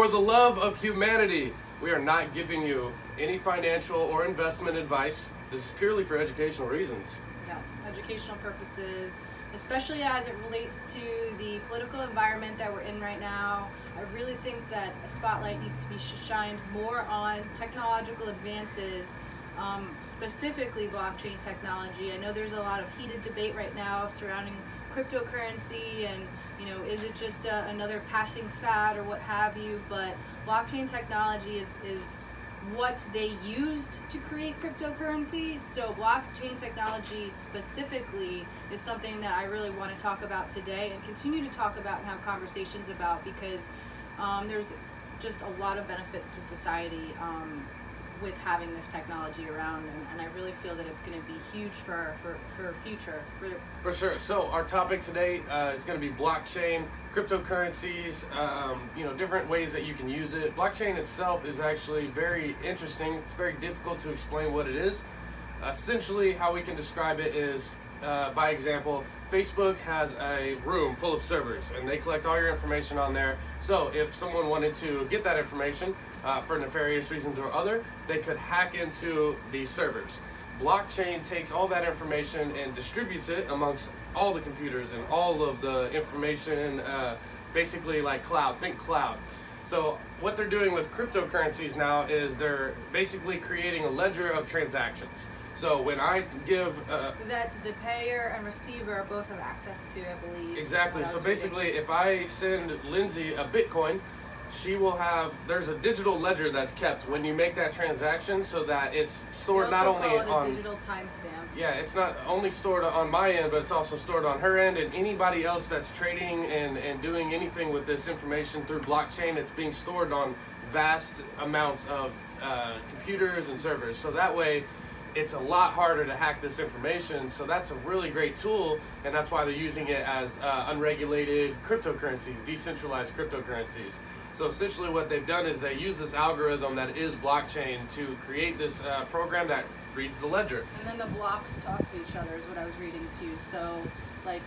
For the love of humanity, we are not giving you any financial or investment advice. This is purely for educational reasons. Yes, educational purposes, especially as it relates to the political environment that we're in right now. I really think that a spotlight needs to be shined more on technological advances, um, specifically blockchain technology. I know there's a lot of heated debate right now surrounding cryptocurrency and you know is it just a, another passing fad or what have you but blockchain technology is is what they used to create cryptocurrency. So blockchain technology specifically is something that I really want to talk about today and continue to talk about and have conversations about because um, there's just a lot of benefits to society um, with having this technology around and, and I really feel that it's going to be huge for for, for future for, for sure. So our topic today uh, is going to be blockchain cryptocurrencies um, you know different ways that you can use it. Blockchain itself is actually very interesting. It's very difficult to explain what it is. Essentially how we can describe it is uh, by example Facebook has a room full of servers and they collect all your information on there. So if someone wanted to get that information uh, for nefarious reasons or other, they could hack into these servers. Blockchain takes all that information and distributes it amongst all the computers and all of the information, uh, basically like cloud, think cloud. So what they're doing with cryptocurrencies now is they're basically creating a ledger of transactions. So when I give uh, that the payer and receiver both have access to, I believe. Exactly. So basically, reading. if I send Lindsay a Bitcoin, she will have. There's a digital ledger that's kept when you make that transaction, so that it's stored not only on a digital timestamp. Yeah, it's not only stored on my end, but it's also stored on her end, and anybody else that's trading and and doing anything with this information through blockchain, it's being stored on vast amounts of uh, computers and servers. So that way it's a lot harder to hack this information. So that's a really great tool, and that's why they're using it as uh, unregulated cryptocurrencies, decentralized cryptocurrencies. So essentially, what they've done is they use this algorithm that is blockchain to create this uh, program that reads the ledger. And then the blocks talk to each other, is what I was reading too. So, like,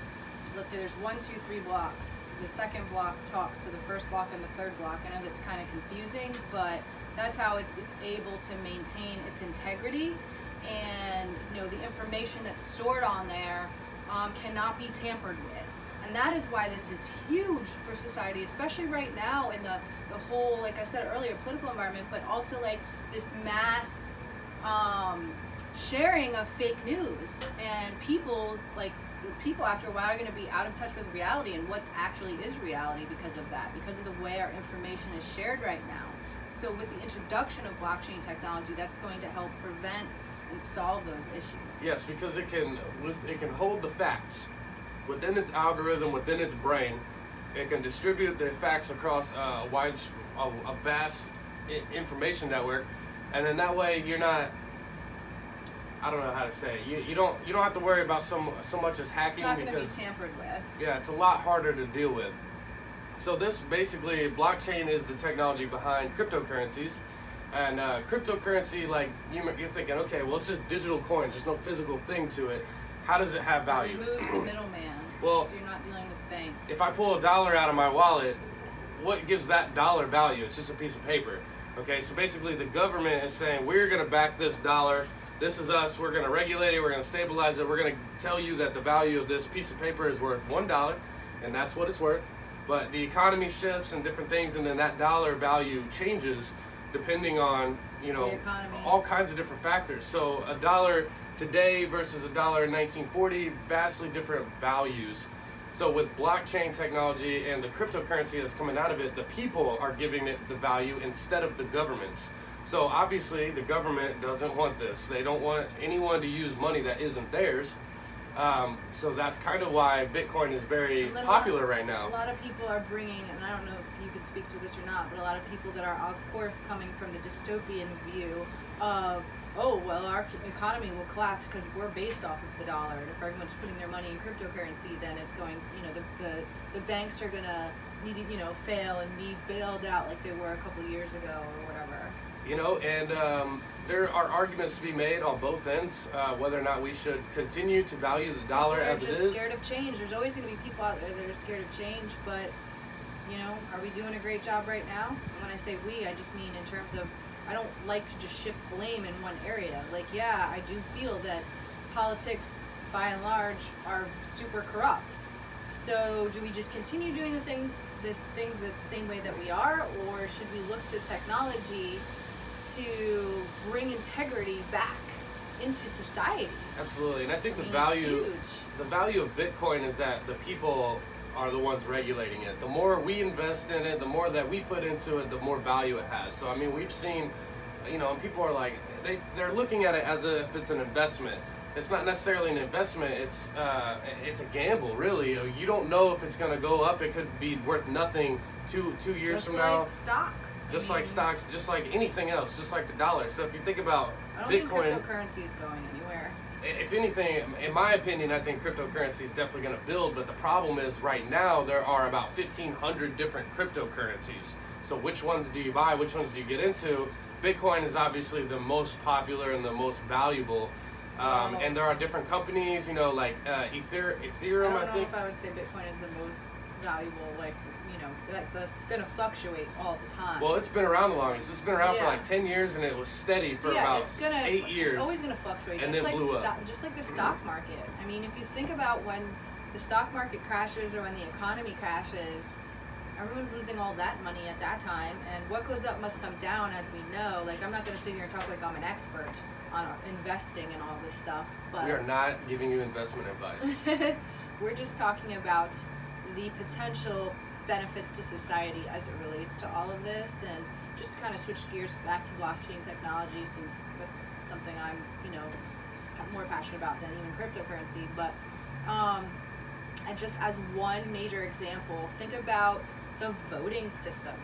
let's say there's one, two, three blocks. The second block talks to the first block and the third block. I know that's kind of confusing, but that's how it, it's able to maintain its integrity and you know the information that's stored on there um, cannot be tampered with and that is why this is huge for society especially right now in the the whole like i said earlier political environment but also like this mass um, sharing of fake news and people's like people after a while are going to be out of touch with reality and what's actually is reality because of that because of the way our information is shared right now so with the introduction of blockchain technology that's going to help prevent and solve those issues. Yes, because it can it can hold the facts within its algorithm, within its brain. It can distribute the facts across a wide, a, a vast information network, and then that way you're not. I don't know how to say it. You, you don't you don't have to worry about some so much as hacking it's not because be tampered with. Yeah, it's a lot harder to deal with. So this basically blockchain is the technology behind cryptocurrencies and uh, cryptocurrency, like you, you're thinking, okay, well, it's just digital coins. There's no physical thing to it. How does it have value? It removes the middleman. Well, so you're not dealing with banks. If I pull a dollar out of my wallet, what gives that dollar value? It's just a piece of paper. Okay, so basically the government is saying we're going to back this dollar. This is us. We're going to regulate it. We're going to stabilize it. We're going to tell you that the value of this piece of paper is worth one dollar, and that's what it's worth. But the economy shifts and different things, and then that dollar value changes depending on you know all kinds of different factors. So a dollar today versus a dollar in 1940, vastly different values. So with blockchain technology and the cryptocurrency that's coming out of it, the people are giving it the value instead of the governments. So obviously the government doesn't want this. They don't want anyone to use money that isn't theirs. Um, so that's kind of why Bitcoin is very popular right now. A lot of people are bringing, and I don't know if you could speak to this or not, but a lot of people that are, of course, coming from the dystopian view of, oh, well, our economy will collapse because we're based off of the dollar. And if everyone's putting their money in cryptocurrency, then it's going, you know, the, the, the banks are going to need to, you know, fail and be bailed out like they were a couple years ago or whatever. You know, and um, there are arguments to be made on both ends uh, whether or not we should continue to value the dollar as it is. Scared of change. There's always going to be people out there that are scared of change, but You know, are we doing a great job right now? And when I say we, I just mean in terms of I don't like to just shift blame in one area. Like, yeah, I do feel that politics, by and large, are super corrupt. So, do we just continue doing the things, this things the same way that we are, or should we look to technology to bring integrity back into society? Absolutely, and I think I the mean, value, huge. the value of Bitcoin is that the people are the ones regulating it. The more we invest in it, the more that we put into it, the more value it has. So I mean, we've seen, you know, people are like they they're looking at it as if it's an investment. It's not necessarily an investment. It's uh, it's a gamble, really. You don't know if it's going to go up. It could be worth nothing two two years from now. just from like now. stocks. I Just like stocks, just like anything else, just like the dollar. So if you think about I don't Bitcoin, think cryptocurrency is going anywhere. If anything, in my opinion, I think cryptocurrency is definitely going to build. But the problem is, right now there are about fifteen hundred different cryptocurrencies. So which ones do you buy? Which ones do you get into? Bitcoin is obviously the most popular and the most valuable. Um, Wow. and there are different companies, you know, like uh, Ether, I don't I, know think. if I would say Bitcoin is the most valuable. Like know, that, that's gonna fluctuate all the time. Well, it's been around the longest. It's been around for like ten years, and it was steady for So, yeah, about it's gonna, eight years. It's always going to fluctuate, and just then like blew up. just like the stock market. I mean, if you think about when the stock market crashes or when the economy crashes, everyone's losing all that money at that time, and what goes up must come down, as we know. Like, I'm not going to sit here and talk like I'm an expert on uh, investing and all this stuff, but we are not giving you investment advice. we're just talking about the potential benefits to society as it relates to all of this and just kind of switch gears back to blockchain technology since that's something I'm, you know, more passionate about than even cryptocurrency. But um, and just as one major example, think about the voting system.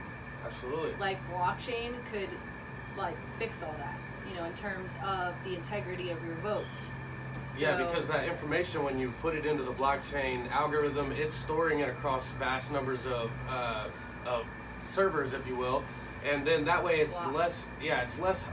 Absolutely. Like blockchain could like fix all that, you know, in terms of the integrity of your vote. Yeah, because that information, when you put it into the blockchain algorithm, it's storing it across vast numbers of uh, of servers, if you will, and then that way it's Blocks. less. Yeah, it's less.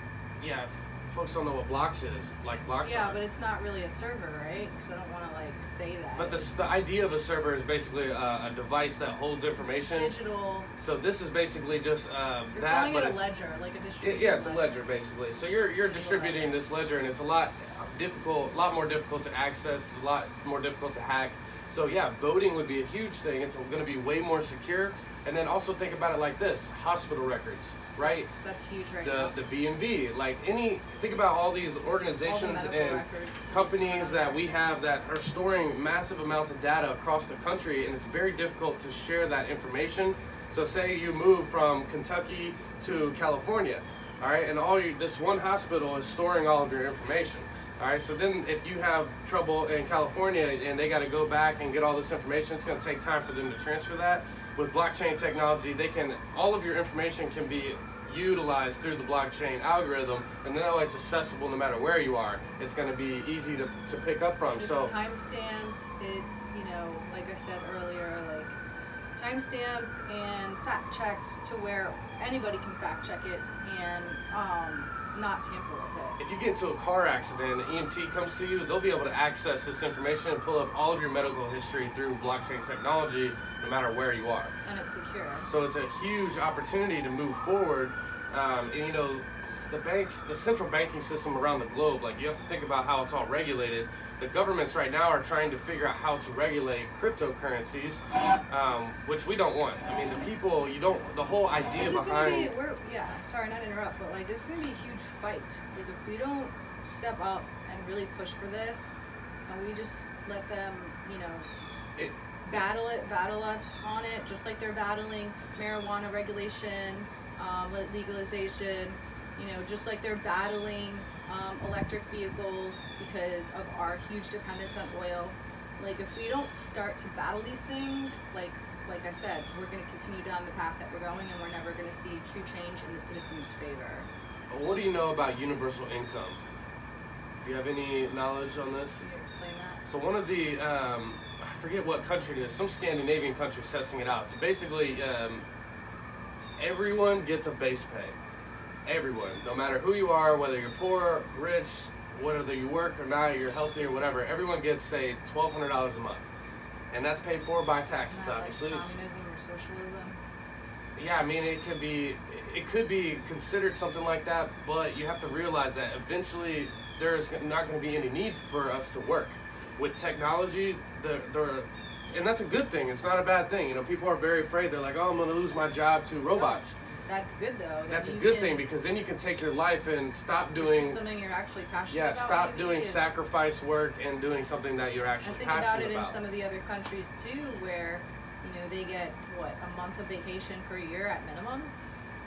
Yeah, folks don't know what blocks is. Like blocks. Yeah, are. but it's not really a server, right? Because I don't want to like say that. But the, the idea of a server is basically a, a device that holds it's information. digital. So this is basically just um, You're that, calling but it a it's ledger, like a distribution. yeah, it's a ledger basically. So you're you're distributing ledger. this ledger, and it's a lot difficult, a lot more difficult to access, it's a lot more difficult to hack. So yeah, voting would be a huge thing. It's going to be way more secure. And then also think about it like this: hospital records, right? That's, that's huge right The now. the B and V, like any. Think about all these organizations medical and records companies that we have that are storing massive amounts of data across the country, and it's very difficult to share that information. So, say you move from Kentucky to California, all right, and all you, this one hospital is storing all of your information. All right, so then if you have trouble in California and they got to go back and get all this information, it's going to take time for them to transfer that. With blockchain technology, they can all of your information can be utilized through the blockchain algorithm, and that way it's accessible no matter where you are. It's going to be easy to, to pick up from. It's so time stamped. It's you know, like I said earlier, like time stamped and fact checked to where anybody can fact check it and um, not tamper with it. if you get into a car accident, an EMT comes to you, they'll be able to access this information and pull up all of your medical history through blockchain technology, no matter where you are. And it's secure. So it's a huge opportunity to move forward. Um, and you know, the banks, the central banking system around the globe, like you have to think about how it's all regulated. The governments right now are trying to figure out how to regulate cryptocurrencies, um, which we don't want. I mean, the people, you don't, the whole idea This is behind. gonna be we're yeah, sorry not to interrupt, but like this is gonna be a huge fight. Like if we don't step up and really push for this and we just let them, you know, It- battle it, battle us on it, just like they're battling marijuana regulation, um, legalization, you know, just like they're battling um, electric vehicles because of our huge dependence on oil. Like if we don't start to battle these things, like like I said, we're going to continue down the path that we're going, and we're never going to see true change in the citizens' favor. what do you know about universal income? Do you have any knowledge on this? Can you explain that? So one of the, um, I forget what country it is, some Scandinavian country's testing it out. So basically, um, everyone gets a base pay. Everyone, no matter who you are, whether you're poor, rich, whether you work or not, you're healthy or whatever, everyone gets say twelve hundred dollars a month. and that's paid for by taxes, obviously. communism or socialism. yeah, I mean, it could be, it could be considered something like that, but you have to realize that eventually there's not going to be any need for us to work. With technology, the, the, and that's a good thing. It's not a bad thing. You know, people are very afraid. They're like, oh, I'm going to lose my job to robots. That's good though. that That's a good can thing because then you can take your life and stop doing, something you're actually passionate yeah, about. Yeah, stop doing sacrifice work and doing something that you're And actually think about passionate it about. It in some of the other countries too, where you know they get what a month of vacation per year at minimum.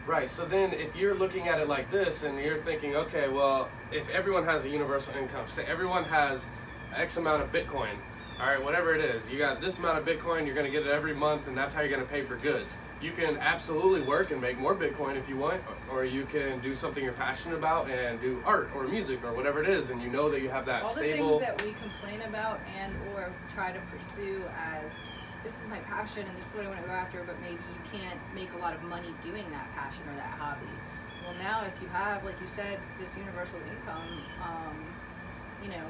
Right. So then, if you're looking at it like this, and you're thinking, okay, well, if everyone has a universal income, say everyone has X amount of Bitcoin, all right, whatever it is, you got this amount of Bitcoin, you're going to get it every month, and that's how you're going to pay for goods. You can absolutely work and make more Bitcoin if you want, or you can do something you're passionate about and do art or music or whatever it is, and you know that you have that All the things that we complain about and or try to pursue as this is my passion and this is what I want to go after, but maybe you can't make a lot of money doing that passion or that hobby. Well, now if you have, like you said, this universal income, um, you know,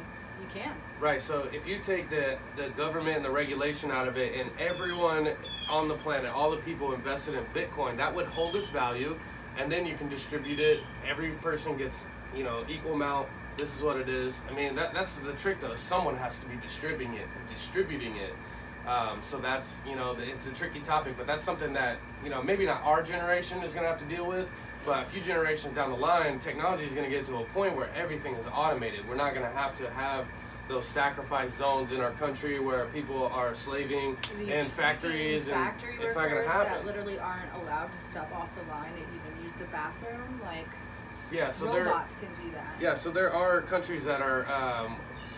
can. Right. So if you take the the government and the regulation out of it, and everyone on the planet, all the people invested in Bitcoin, that would hold its value, and then you can distribute it. Every person gets you know equal amount. This is what it is. I mean that that's the trick though. Someone has to be distributing it, distributing it. Um, so that's you know it's a tricky topic, but that's something that you know maybe not our generation is going to have to deal with, but a few generations down the line, technology is going to get to a point where everything is automated. We're not going to have to have those sacrifice zones in our country where people are slaving These in factories, and factory it's not going to that happen. literally aren't allowed to step off the line and even use the bathroom. Like Yeah, so there. robots can do that. Yeah, so there are countries that are, um,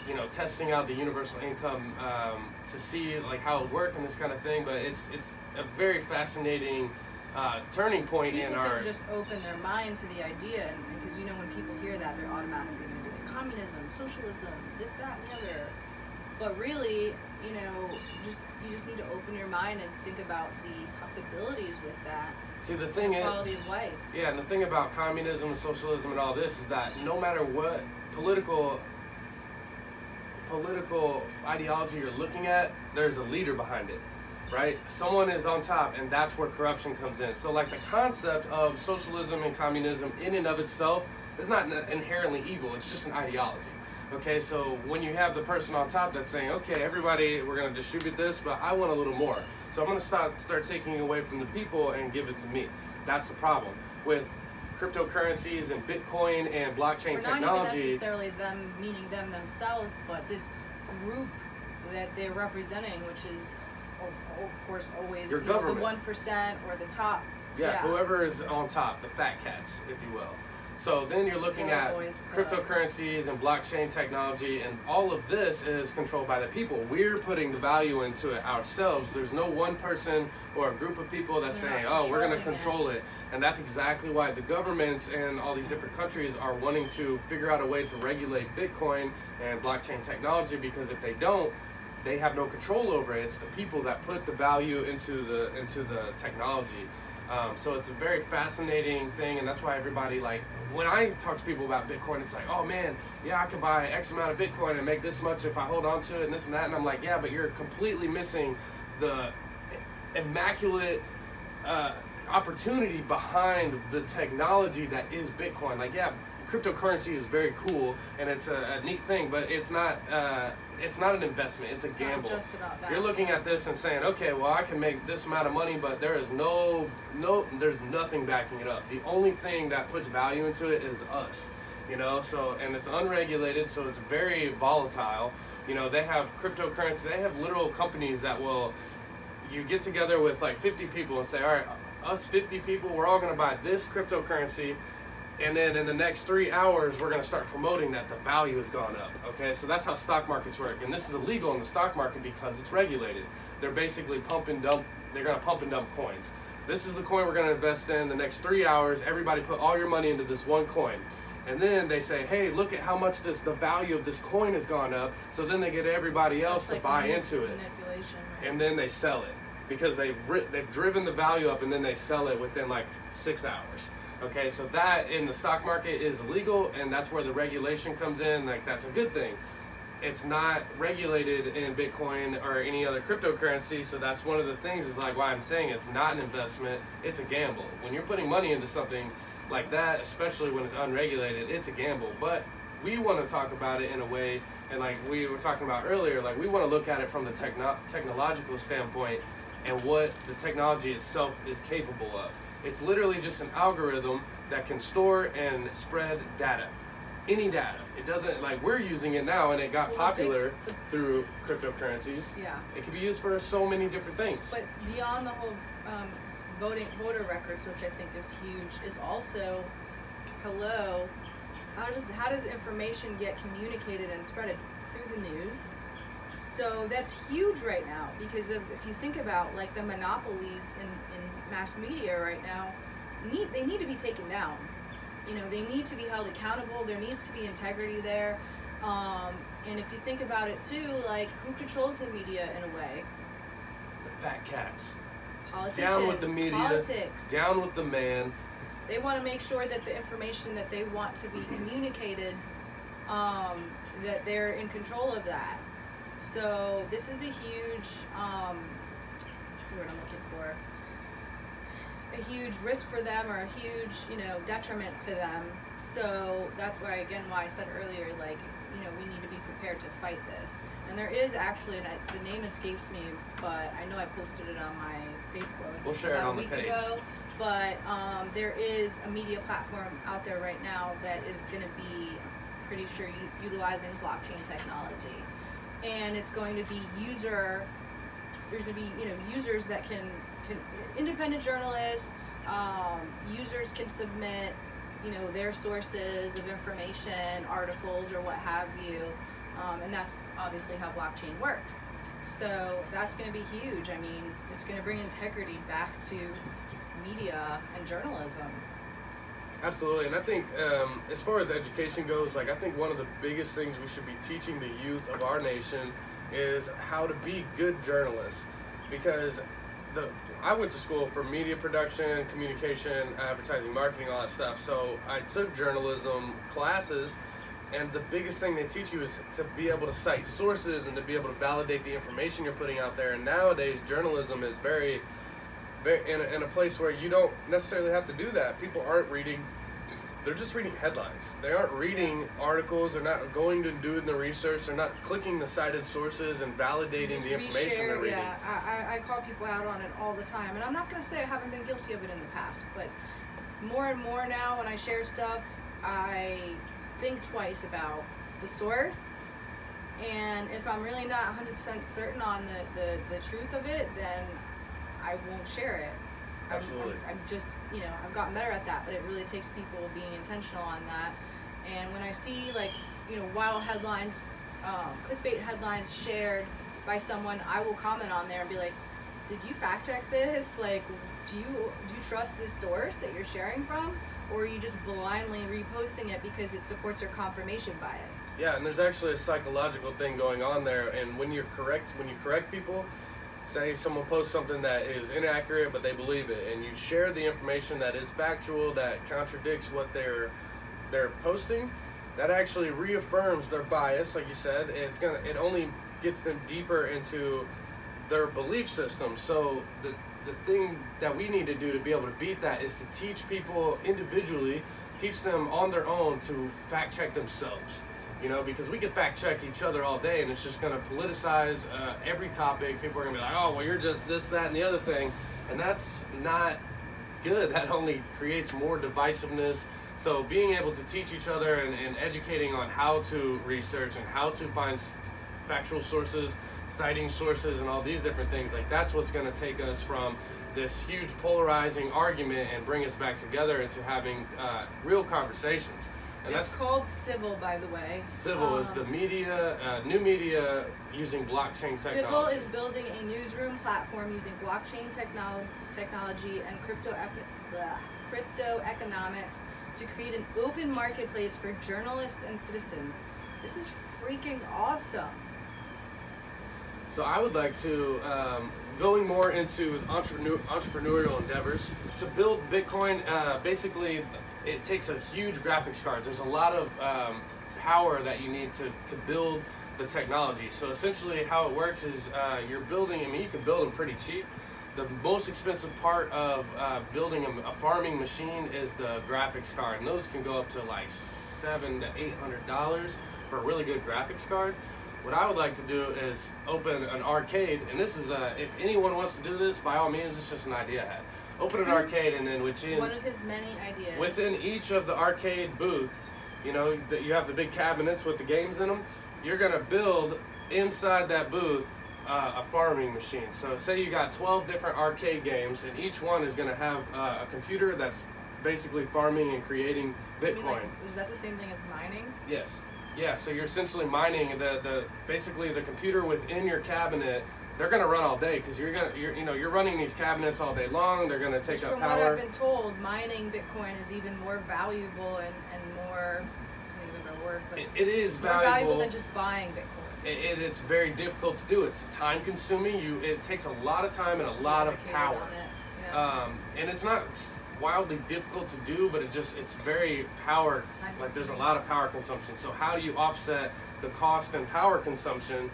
you know, testing out the universal income um, to see like how it work and this kind of thing. But it's it's a very fascinating uh, turning point people in our. just open their mind to the idea, because you know when people hear that, they're automatically going to be like communism, socialism, this, that, and the other. But really, you know, just you just need to open your mind and think about the possibilities with that. see, the thing is, quality of life. yeah, and the thing about communism and socialism and all this is that no matter what political political ideology you're looking at, there's a leader behind it, right? Someone is on top, and that's where corruption comes in. So, like the concept of socialism and communism in and of itself is not inherently evil. It's just an ideology. Okay, so when you have the person on top that's saying, okay, everybody, we're going to distribute this, but I want a little more. So I'm going to start start taking away from the people and give it to me. That's the problem with cryptocurrencies and Bitcoin and blockchain Or not even necessarily them meaning them themselves, but this group that they're representing, which is, of course, always Your you know, the government. one percent or the top. Yeah, whoever is on top, the fat cats, if you will. So then you're looking at boys club. cryptocurrencies and blockchain technology, and all of this is controlled by the people. We're putting the value into it ourselves. There's no one person or a group of people that's They're saying, not oh, we're going to controlling control it. And that's exactly why the governments and all these different countries are wanting to figure out a way to regulate Bitcoin and blockchain technology because if they don't, they have no control over it. It's the people that put the value into the into the technology. Um, so it's a very fascinating thing, and that's why everybody like when I talk to people about Bitcoin, it's like, oh man, yeah, I can buy X amount of Bitcoin and make this much if I hold on to it and this and that, and I'm like, yeah, but you're completely missing the immaculate uh, opportunity behind the technology that is Bitcoin. Like, yeah, cryptocurrency is very cool and it's a, a neat thing, but it's not uh, it's not an investment. It's a It's gamble. just about that. You're looking at this and saying, okay, well, I can make this amount of money, but there is no, no, there's nothing backing it up. The only thing that puts value into it is us, you know. So, and it's unregulated, so it's very volatile. You know, they have cryptocurrency. They have literal companies that will, you get together with like 50 people and say, all right, us 50 people, we're all going to buy this cryptocurrency and then in the next three hours we're going to start promoting that the value has gone up okay? So that's how stock markets work. And this is illegal in the stock market because it's regulated. They're basically pump and dump they're going to pump and dump coins. This is the coin we're going to invest in the next three hours. Everybody put all your money into this one coin. And then they say hey look at how much this the value of this coin has gone up. So then they get everybody else to buy into it. Manipulation, right? and then they sell it because they've ri- they've driven the value up and then they sell it within like six hours. Okay, so that in the stock market is illegal, and that's where the regulation comes in. Like that's a good thing. it's not regulated in Bitcoin or any other cryptocurrency. So that's one of the things is like why I'm saying it's not an investment, it's a gamble. When you're putting money into something like that, especially when it's unregulated, it's a gamble. But we want to talk about it in a way, and like we were talking about earlier, like we want to look at it from the techno- technological standpoint and what the technology itself is capable of. It's literally just an algorithm that can store and spread data any data. It doesn't like we're using it now, and it got Well, popular they- through cryptocurrencies. Yeah. It can be used for so many different things. But beyond the whole um, voting voter records, which I think is huge, is also hello. How does how does information get communicated and spread through the news? So that's huge right now because of if you think about like the monopolies in mass media right now, need they need to be taken down. You know they need to be held accountable. There needs to be integrity there. Um, and if you think about it too, like who controls the media in a way? the fat cats. politicians, Down with the media. politics. Down with the man. They want to make sure that the information that they want to be communicated, um, that they're in control of that. So this is a huge, um, what's the word I'm looking for? A huge risk for them or a huge, you know, detriment to them. So that's why, again, why I said earlier, like, you know, we need to be prepared to fight this. And there is actually, and I, the name escapes me, but I know I posted it on my Facebook. We'll share it about a on the week page. Ago, but um, there is a media platform out there right now that is going to be pretty sure utilizing blockchain technology and it's going to be user there's going to be you know users that can can independent journalists um, users can submit you know their sources of information articles or what have you um, and that's obviously how blockchain works. So that's going to be huge. I mean it's going to bring integrity back to media and journalism. Absolutely, and I think um, as far as education goes, like I think one of the biggest things we should be teaching the youth of our nation is how to be good journalists, because the I went to school for media production, communication, advertising, marketing, all that stuff. So I took journalism classes, and the biggest thing they teach you is to be able to cite sources and to be able to validate the information you're putting out there. And nowadays, journalism is very very, in, a, in a place where you don't necessarily have to do that. People aren't reading; they're just reading headlines. They aren't reading articles. They're not going to do the research. They're not clicking the cited sources and validating Just the information they're reading. Yeah, I, I, I call people out on it all the time, and I'm not gonna say I haven't been guilty of it in the past, but more and more now when I share stuff, I think twice about the source, and if I'm really not 100% certain on the, the, the truth of it, then I won't share it. I'm- Absolutely. I'm, I'm just, you know, I've gotten better at that, but it really takes people being intentional on that. And when I see like, you know, wild headlines, um, clickbait headlines shared by someone, I will comment on there and be like, "Did you fact check this? Like, do you do you trust this source that you're sharing from, or are you just blindly reposting it because it supports your confirmation bias?" Yeah, and there's actually a psychological thing going on there. And when you're correct, when you correct people, say someone posts something that is inaccurate but they believe it, and you share the information that is factual that contradicts what they're they're posting, that actually reaffirms their bias. Like you said, it's gonna it only gets them deeper into their belief system. So the the thing that we need to do to be able to beat that is to teach people individually, teach them on their own to fact check themselves. You know, because we can fact check each other all day, and it's just going to politicize uh, every topic. People are going to be like, "Oh, well, you're just this, that, and the other thing," and that's not good. That only creates more divisiveness. So being able to teach each other and, and educating on how to research and how to find factual sources, citing sources, and all these different things, like that's what's going to take us from this huge polarizing argument and bring us back together into having uh, real conversations. And it's called civil, by the way. Civil is Um, the media, uh, new media using blockchain technology. Civil is building a newsroom platform using blockchain technol- technology and crypto blah, crypto economics to create an open marketplace for journalists and citizens. This is freaking awesome. So I would like to um, going more into entrepreneur, entrepreneurial endeavors to build Bitcoin. Uh, basically, it takes a huge graphics card. There's a lot of um, power that you need to, to build the technology. So essentially, how it works is uh, you're building. I mean, you can build them pretty cheap. The most expensive part of uh, building a, a farming machine is the graphics card, and those can go up to like seven to eight hundred dollars for a really good graphics card. What I would like to do is open an arcade, and this is a, if anyone wants to do this, by all means, it's just an idea I had. Open an arcade, and then within One of his many ideas. within each of the arcade booths, you know, that you have the big cabinets with the games in them. You're gonna build inside that booth uh, a farming machine. So say you got 12 different arcade games, and each one is gonna have uh, a computer that's basically farming and creating I mean, Bitcoin. like, is that the same thing as mining? Yes. Yeah, so you're essentially mining the, the basically the computer within your cabinet. They're gonna run all day because you're gonna you're, you know you're running these cabinets all day long. They're gonna take Which, up from what. I've been told, mining Bitcoin is even more valuable and, and more. I even know the word, It, it is more valuable valuable. than just buying Bitcoin. it, it- it's very difficult to do. It's time consuming. You it takes a lot of time and a lot of power. yeah. Um, and it's not wildly difficult to do, but it just it's very power. Like there's a lot of power consumption. So how do you offset the cost and power consumption?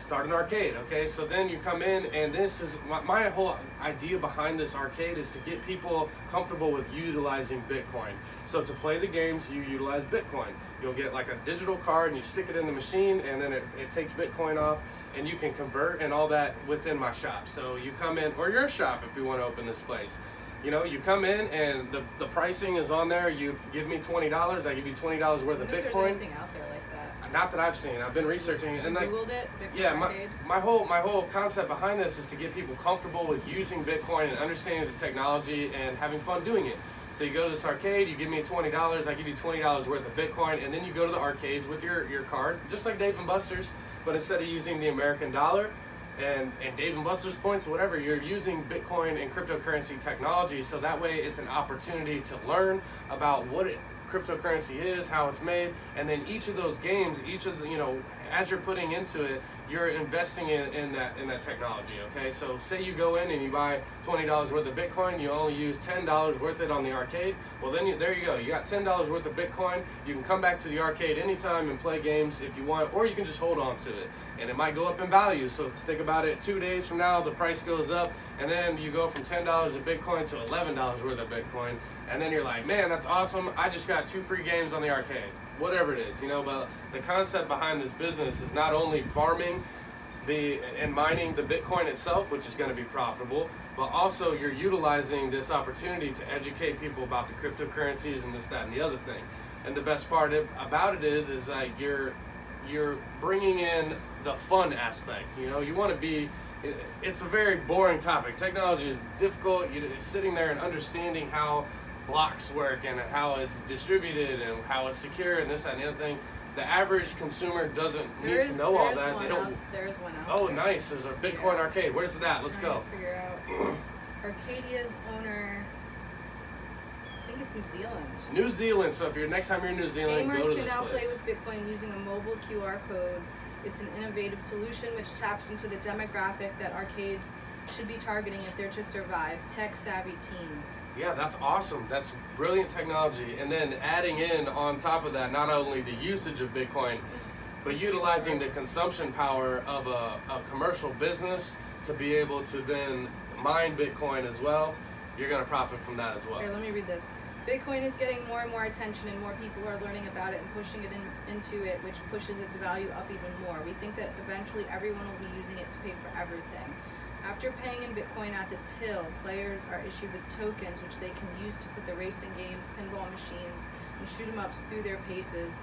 Start an arcade, okay? So then you come in, and this is my, my whole idea behind this arcade is to get people comfortable with utilizing Bitcoin. So to play the games, you utilize Bitcoin. You'll get like a digital card, and you stick it in the machine, and then it, it takes Bitcoin off, and you can convert and all that within my shop. So you come in, or your shop if you want to open this place. You know, you come in and the, the pricing is on there. You give me twenty dollars, I give you twenty dollars worth I of Bitcoin. There's anything out there like that. Not that I've seen. I've been researching You and like it. Yeah, my, Arcade? my whole my whole concept behind this is to get people comfortable with using Bitcoin and understanding the technology and having fun doing it. So you go to this arcade, you give me twenty dollars, I give you twenty dollars worth of Bitcoin, and then you go to the arcades with your, your card, just like Dave and Buster's, but instead of using the American dollar and, and Dave and Buster's points, whatever, you're using Bitcoin and cryptocurrency technology. So that way it's an opportunity to learn about what it, cryptocurrency is, how it's made, and then each of those games, each of the, you know, as you're putting into it, you're investing in, in that in that technology. Okay, so say you go in and you buy twenty dollars worth of Bitcoin, you only use ten dollars worth it on the arcade. Well, then you, there you go. You got ten dollars worth of Bitcoin. You can come back to the arcade anytime and play games if you want, or you can just hold on to it, and it might go up in value. So think about it. Two days from now, the price goes up, and then you go from ten dollars of Bitcoin to eleven dollars worth of Bitcoin, and then you're like, man, that's awesome. I just got two free games on the arcade whatever it is, you know. But the concept behind this business is not only farming the and mining the Bitcoin itself, which is going to be profitable, but also you're utilizing this opportunity to educate people about the cryptocurrencies and this, that, and the other thing. And the best part about it is, is that you're you're bringing in the fun aspect. You know, you want to be. It's a very boring topic. Technology is difficult. You're sitting there and understanding how blocks work and how it's distributed and how it's secure and this that and the other thing. The average consumer doesn't There need is- to know all that. One They don't. Out, there is one out. Oh, there. nice! There's a Bitcoin Yeah. arcade. Where's that? Let's go. Figure out. Arcadia's owner. I think it's New Zealand. New Zealand. So if you're next time you're in New Zealand, Gamers go to can this now place. play with Bitcoin using a mobile QR code. It's an innovative solution which taps into the demographic that arcades should be targeting if they're to survive tech savvy teens. Yeah, that's awesome. That's brilliant technology. And then adding in on top of that, not only the usage of Bitcoin, but utilizing the consumption power of a, a commercial business to be able to then mine Bitcoin as well, you're going to profit from that as well. Here, let me read this. Bitcoin is getting more and more attention, and more people are learning about it and pushing it in, into it, which pushes its value up even more. We think that eventually everyone will be using it to pay for everything. After paying in Bitcoin at the till, players are issued with tokens which they can use to put the racing games, pinball machines, and shoot 'em ups through their paces.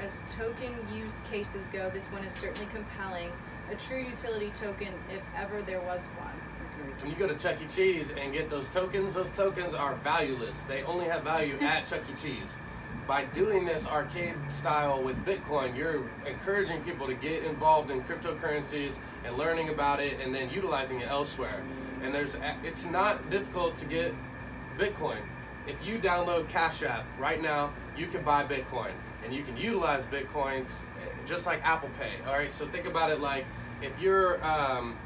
As token use cases go, this one is certainly compelling. A true utility token, if ever there was one. I can read When you go to Chuck E. Cheese and get those tokens, those tokens are valueless. They only have value at Chuck E. Cheese. By doing this arcade style with Bitcoin, you're encouraging people to get involved in cryptocurrencies and learning about it and then utilizing it elsewhere. And there's it's not difficult to get Bitcoin. If you download Cash App right now, you can buy Bitcoin and you can utilize Bitcoin eh, just like Apple Pay. All right, so think about it like if you're um,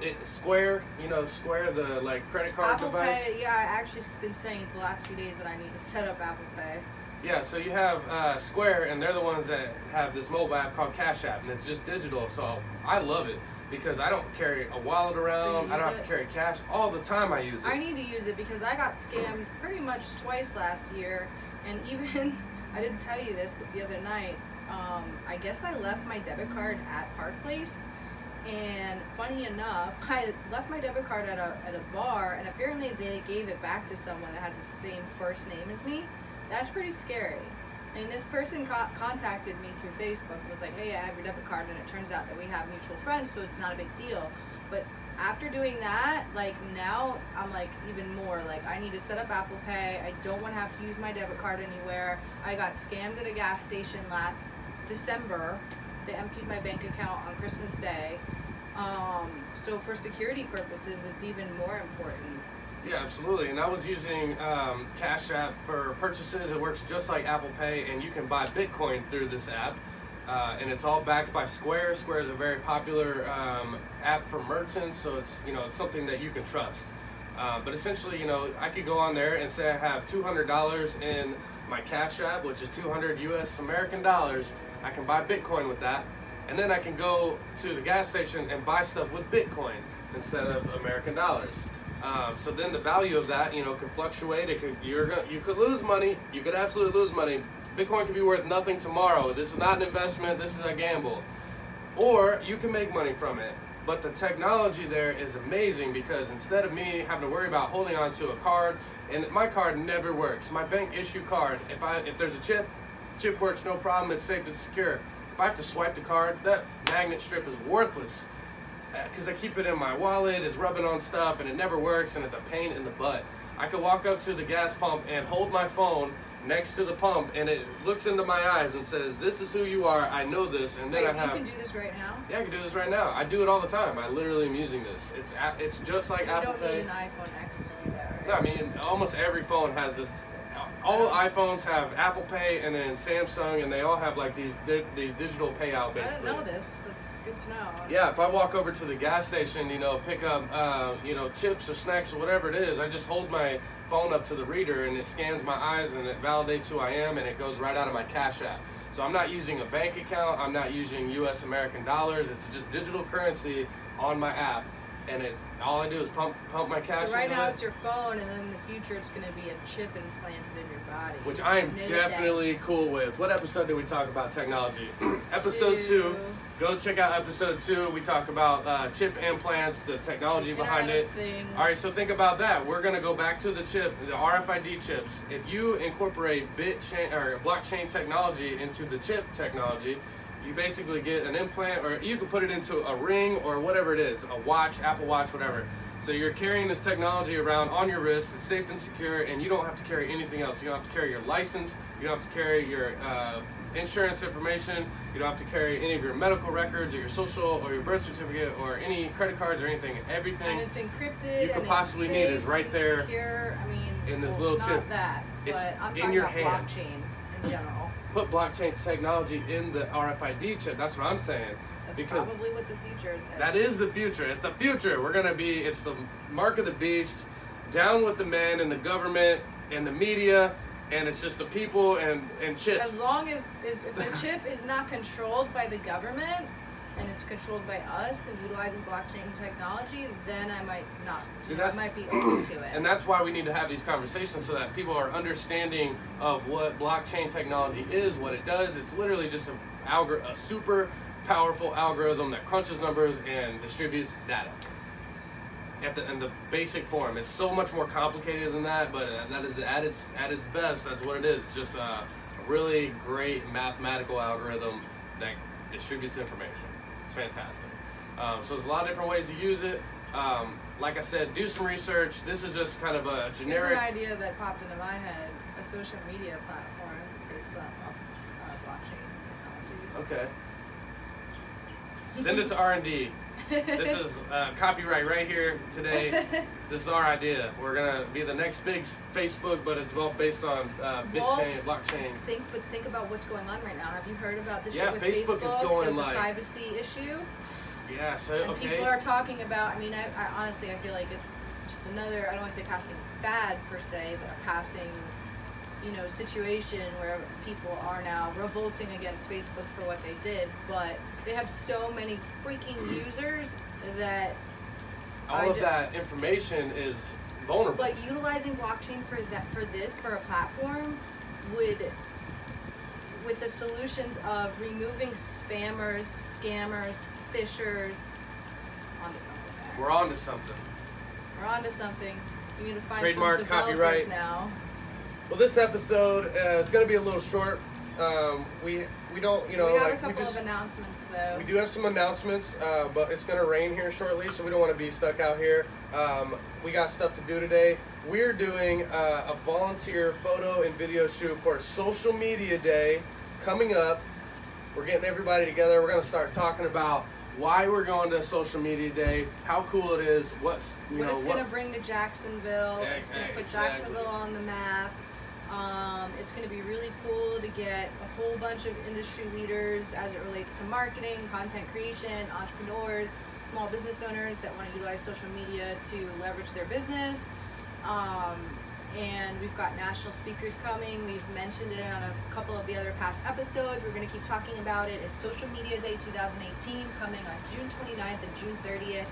it, Square, you know, Square, the like credit card Apple device. Pay, yeah, I actually been saying the last few days that I need to set up Apple Pay. Yeah, so you have uh, Square, and they're the ones that have this mobile app called Cash App, and it's just digital. So I love it because I don't carry a wallet around. I don't have to carry cash all the time. I use it. I need to use it because I got scammed pretty much twice last year, and even I didn't tell you this, but the other night, um, I guess I left my debit card at Park Place, and funny enough, I left my debit card at a at a bar, and apparently they gave it back to someone that has the same first name as me. That's pretty scary. I mean, this person co- contacted me through Facebook and was like, "Hey, I have your debit card," and it turns out that we have mutual friends, so it's not a big deal. But after doing that, like now I'm like even more like I need to set up Apple Pay. I don't want to have to use my debit card anywhere. I got scammed at a gas station last December. They emptied my bank account on Christmas Day. Um, so for security purposes, it's even more important. Yeah, absolutely. And I was using um, Cash App for purchases. It works just like Apple Pay, and you can buy Bitcoin through this app. Uh, and it's all backed by Square. Square is a very popular um, app for merchants, so it's you know it's something that you can trust. Uh, but essentially, you know, I could go on there and say I have two hundred dollars in my Cash App, which is two hundred U.S. American dollars. I can buy Bitcoin with that, and then I can go to the gas station and buy stuff with Bitcoin instead of American dollars. Um, so then the value of that, you know, can fluctuate. It could you're you could lose money. You could absolutely lose money. Bitcoin could be worth nothing tomorrow. This is not an investment. This is a gamble. Or you can make money from it. But the technology there is amazing because instead of me having to worry about holding on to a card, and my card never works. My bank issue card, if I if there's a chip, chip works no problem. It's safe and secure. If I have to swipe the card, that magnet strip is worthless because I keep it in my wallet, it's rubbing on stuff, and it never works, and it's a pain in the butt. I could walk up to the gas pump and hold my phone next to the pump, and it looks into my eyes and says, "This is who you are. I know this." And then Wait, I have, you can do this right now. yeah, I can do this right now. I do it all the time. I literally am using this. It's it's just like you Apple don't need an iPhone X to do that, right? No, I mean almost every phone has this. All iPhones have Apple Pay, and then Samsung, and they all have like these di- these digital payout I basically. didn't know this. That's good to know. Yeah, if I walk over to the gas station, you know, pick up, uh, you know, chips or snacks or whatever it is, I just hold my phone up to the reader and it scans my eyes and it validates who I am and it goes right out of my Cash App. So I'm not using a bank account. I'm not using U.S. American dollars. It's just digital currency on my app, and it all I do is pump pump my cash. So right now it. it's your phone, and then in the future it's going to be a chip implanted in your body. which I am definitely cool with. What episode did we talk about technology? episode two. Go check out episode two. We talk about uh, chip implants, the technology behind it. Things. All right, so think about that. We're gonna go back to the chip, the RFID chips. If you incorporate bit chain or blockchain technology into the chip technology, you basically get an implant, or you can put it into a ring or whatever it is, a watch, Apple Watch, whatever. So you're carrying this technology around on your wrist. It's safe and secure, and you don't have to carry anything else. You don't have to carry your license. You don't have to carry your uh, insurance information. You don't have to carry any of your medical records or your social or your birth certificate or any credit cards or anything. Everything. And it's encrypted. you could possibly it's need safe is right there Secure. I mean, in this well, little not chip. that, It's in your hand. blockchain in general. Put blockchain technology in the RFID chip. That's what I'm saying. That's because probably what the future. Is. that is the future. It's the future. We're gonna be. It's the mark of the beast. Down with the men and the government and the media, and it's just the people and and chips. As long as is if the chip is not controlled by the government and it's controlled by us and utilizing blockchain technology, then I might not. See, I might be open to it. And that's why we need to have these conversations so that people are understanding of what blockchain technology is, what it does. It's literally just a, algor- a super powerful algorithm that crunches numbers and distributes data. At the, in the basic form, it's so much more complicated than that, but uh, that is at its at its best. That's what it is. It's just a really great mathematical algorithm that distributes information. It's fantastic. Um, so there's a lot of different ways to use it. Um, like I said, do some research. This is just kind of a Here's generic. an idea that popped into my head: a social media platform based on uh, blockchain technology. Okay. Send it to R and D. This is uh, copyright right here today. This is our idea. We're gonna be the next big Facebook, but it's all based on uh, Well, blockchain. think, but think about what's going on right now. Have you heard about this Yeah, shit with Facebook is Facebook going with like- the privacy issue? Yeah. So And okay. people are talking about. I mean, I, I honestly, I feel like it's just another. I don't want to say passing fad per se, but a passing you know, situation where people are now revolting against Facebook for what they did, but they have so many freaking users that All I of d- that information is vulnerable. but utilizing blockchain for that for this for a platform would with the solutions of removing spammers, scammers, phishers onto something there. We're on to something. We're onto something. We need to find Trademark, some developers copyright. now. Well, this episode uh, is going to be a little short. Um, we we don't you know we got like a couple we just of announcements though. we do have some announcements, uh, but it's going to rain here shortly, so we don't want to be stuck out here. Um, we got stuff to do today. We're doing uh, a volunteer photo and video shoot for Social Media Day coming up. We're getting everybody together. We're going to start talking about why we're going to Social Media Day, how cool it is, what's you what know it's what gonna bring to Jacksonville. Yeah, it's gonna put exactly. Jacksonville on the map. Um, it's gonna be really cool to get a whole bunch of industry leaders as it relates to marketing, content creation, entrepreneurs, small business owners that want to utilize social media to leverage their business. Um, and we've got national speakers coming. We've mentioned it on a couple of the other past episodes. We're going to keep talking about it. It's Social Media Day 2018 coming on June 29th and June 30th.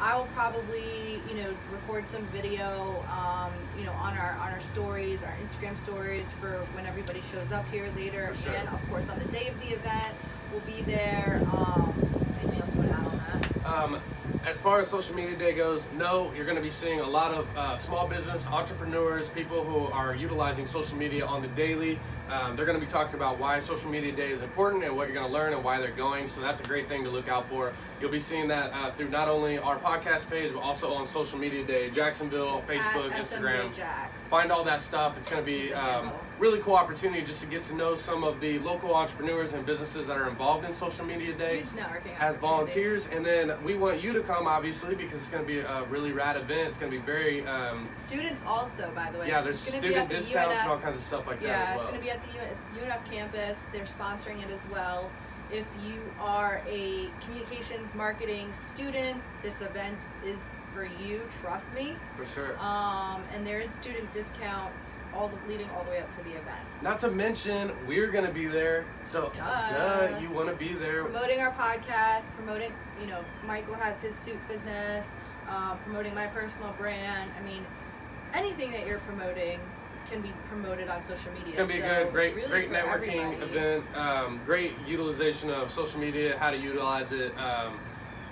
I will probably, you know, record some video, um, you know, on our on our stories, our Instagram stories for when everybody shows up here later. Sure. And of course, on the day of the event, we'll be there. Um, anything else you want to add on that? Um, as far as social media day goes, no, you're going to be seeing a lot of uh, small business entrepreneurs, people who are utilizing social media on the daily. Um, they're going to be talking about why social media day is important and what you're going to learn and why they're going. So that's a great thing to look out for. You'll be seeing that uh, through not only our podcast page, but also on social media day, Jacksonville, It's Facebook, Instagram. Find all that stuff. It's going to be um. Really cool opportunity just to get to know some of the local entrepreneurs and businesses that are involved in social media day as volunteers, and then we want you to come, obviously, because it's going to be a really rad event. It's going to be very, um, Students also, by the way. yeah, there's is gonna be student discounts UNF and all kinds of stuff like yeah, that as it's going to be at the UNF campus. They're sponsoring it as well. If you are a communications marketing student, this event is for you. Trust me. For sure. Um, and there is student discounts all the leading all the way up to the event. Not to mention, we're going to be there. So, Duh. duh, you want to be there. Promoting our podcast, promoting, you know, Michael has his suit business, uh, promoting my personal brand. I mean, anything that you're promoting can be promoted on social media. It's gonna be a good, great, really great networking everybody. event. Um, great utilization of social media, how to utilize it, um,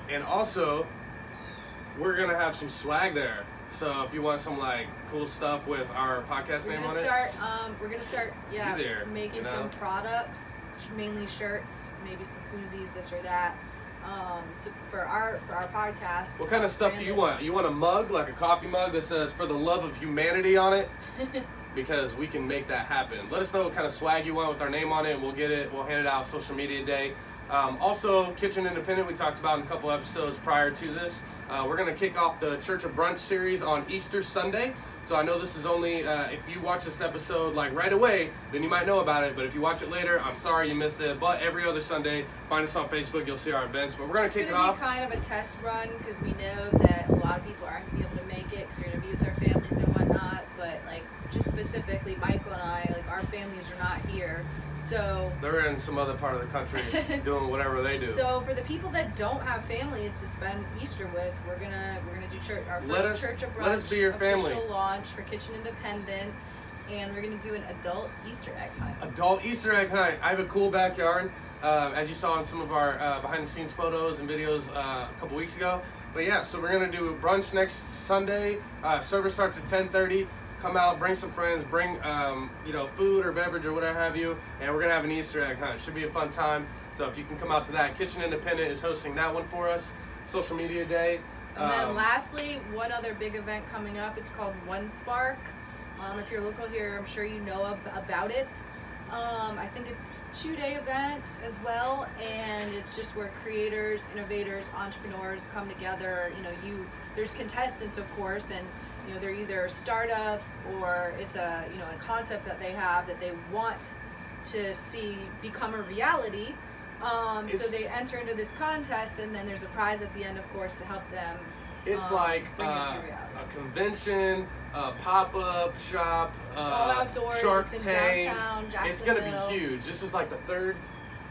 and also we're gonna have some swag there. So if you want some like cool stuff with our podcast We're name on it, start. Um, we're gonna start. Yeah, there, making you know? some products, mainly shirts, maybe some koozies, this or that. Um, to, for our for our podcast. what kind of stuff do you want? You want a mug, like a coffee mug that says "For the love of humanity" on it? because we can make that happen. Let us know what kind of swag you want with our name on it, we'll get it. We'll hand it out social media day. Um, also, Kitchen Independent, we talked about in a couple episodes prior to this. Uh, we're going to kick off the Church of Brunch series on Easter Sunday. So I know this is only, uh, if you watch this episode like right away, then you might know about it. But if you watch it later, I'm sorry you missed it. But every other Sunday, find us on Facebook, you'll see our events. But we're going to kick it gonna off. be kind of a test run because we know that a lot of people aren't gonna be able to make it because they're gonna be with their families and whatnot. But like, specifically, Michael and I, like, our families are not here. So, They're in some other part of the country doing whatever they do. so for the people that don't have families to spend Easter with, we're gonna we're gonna do church our first Let us- church of brunch let us be your family. official launch for Kitchen Independent, and we're gonna do an adult Easter egg hunt. Adult Easter egg hunt. I have a cool backyard, uh, as you saw in some of our uh, behind the scenes photos and videos uh, a couple weeks ago. But yeah, so we're gonna do a brunch next Sunday. Uh, service starts at 10:30. Come out, bring some friends, bring um, you know food or beverage or whatever have you, and we're gonna have an Easter egg hunt. Should be a fun time. So if you can come out to that, Kitchen Independent is hosting that one for us. Social Media Day. And then Um, lastly, one other big event coming up. It's called One Spark. Um, if you're local here, I'm sure you know ab- about it. Um, I think it's two day event as well, and it's just where creators, innovators, entrepreneurs come together. You know, you there's contestants, of course, and you know they're either startups or it's a you know a concept that they have that they want to see become a reality. Um, so they enter into this contest, and then there's a prize at the end, of course, to help them It's um, like uh, a convention, a pop-up shop, It's uh, all outdoors. Shark it's in Tank. downtown It's gonna be huge. This is like the third,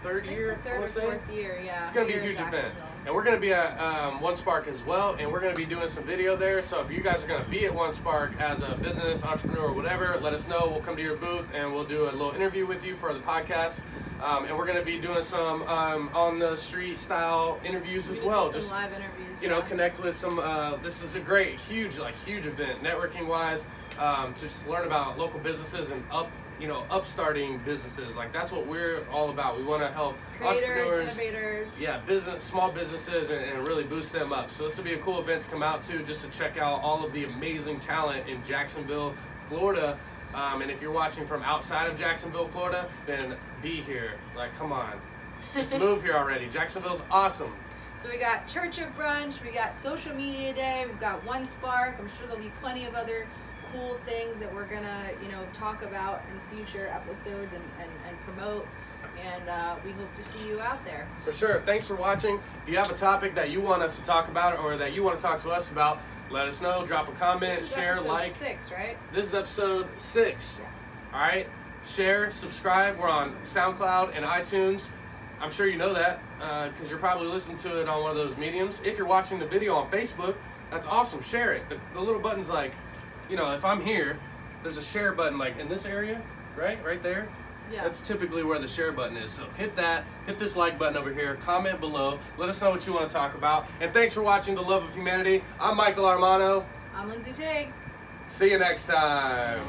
third year. third or fourth year, yeah. It's gonna be a huge event. And we're gonna be at um, One Spark as well, and we're gonna be doing some video there. So if you guys are gonna be at One Spark as a business entrepreneur or whatever, let us know. We'll come to your booth and we'll do a little interview with you for the podcast. Um, and we're gonna be doing some um, on the street style interviews as well. Just live interviews. you know, yeah. connect with some. Uh, this is a great, huge, like huge event, networking wise, um, to just learn about local businesses and up, you know, upstarting businesses. Like that's what we're all about. We want to help creators, entrepreneurs. innovators. Yeah, business, small businesses, and, and really boost them up. So this will be a cool event to come out to, just to check out all of the amazing talent in Jacksonville, Florida. Um, and if you're watching from outside of Jacksonville, Florida, then be here. Like, come on, just move here already. Jacksonville's awesome. So we got Church of Brunch, we got Social Media Day, we've got One Spark. I'm sure there'll be plenty of other cool things that we're gonna, you know, talk about in future episodes and, and, and promote. And uh, we hope to see you out there. For sure. Thanks for watching. If you have a topic that you want us to talk about or that you want to talk to us about, let us know. Drop a comment, This is share, episode like. six, right? This is episode six. Yes. All right. Share, subscribe. We're on SoundCloud and iTunes. I'm sure you know that because you're probably listening to it on one of those mediums. If you're watching the video on Facebook, that's awesome. Share it. The, the little button's like, you know, if I'm here, there's a share button like in this area, right? Right there. Yeah. That's typically where the share button is. So hit that, hit this like button over here, comment below, let us know what you want to talk about. And thanks for watching The Love of Humanity. I'm Michael Armano. I'm Lindsay Tig. See you next time.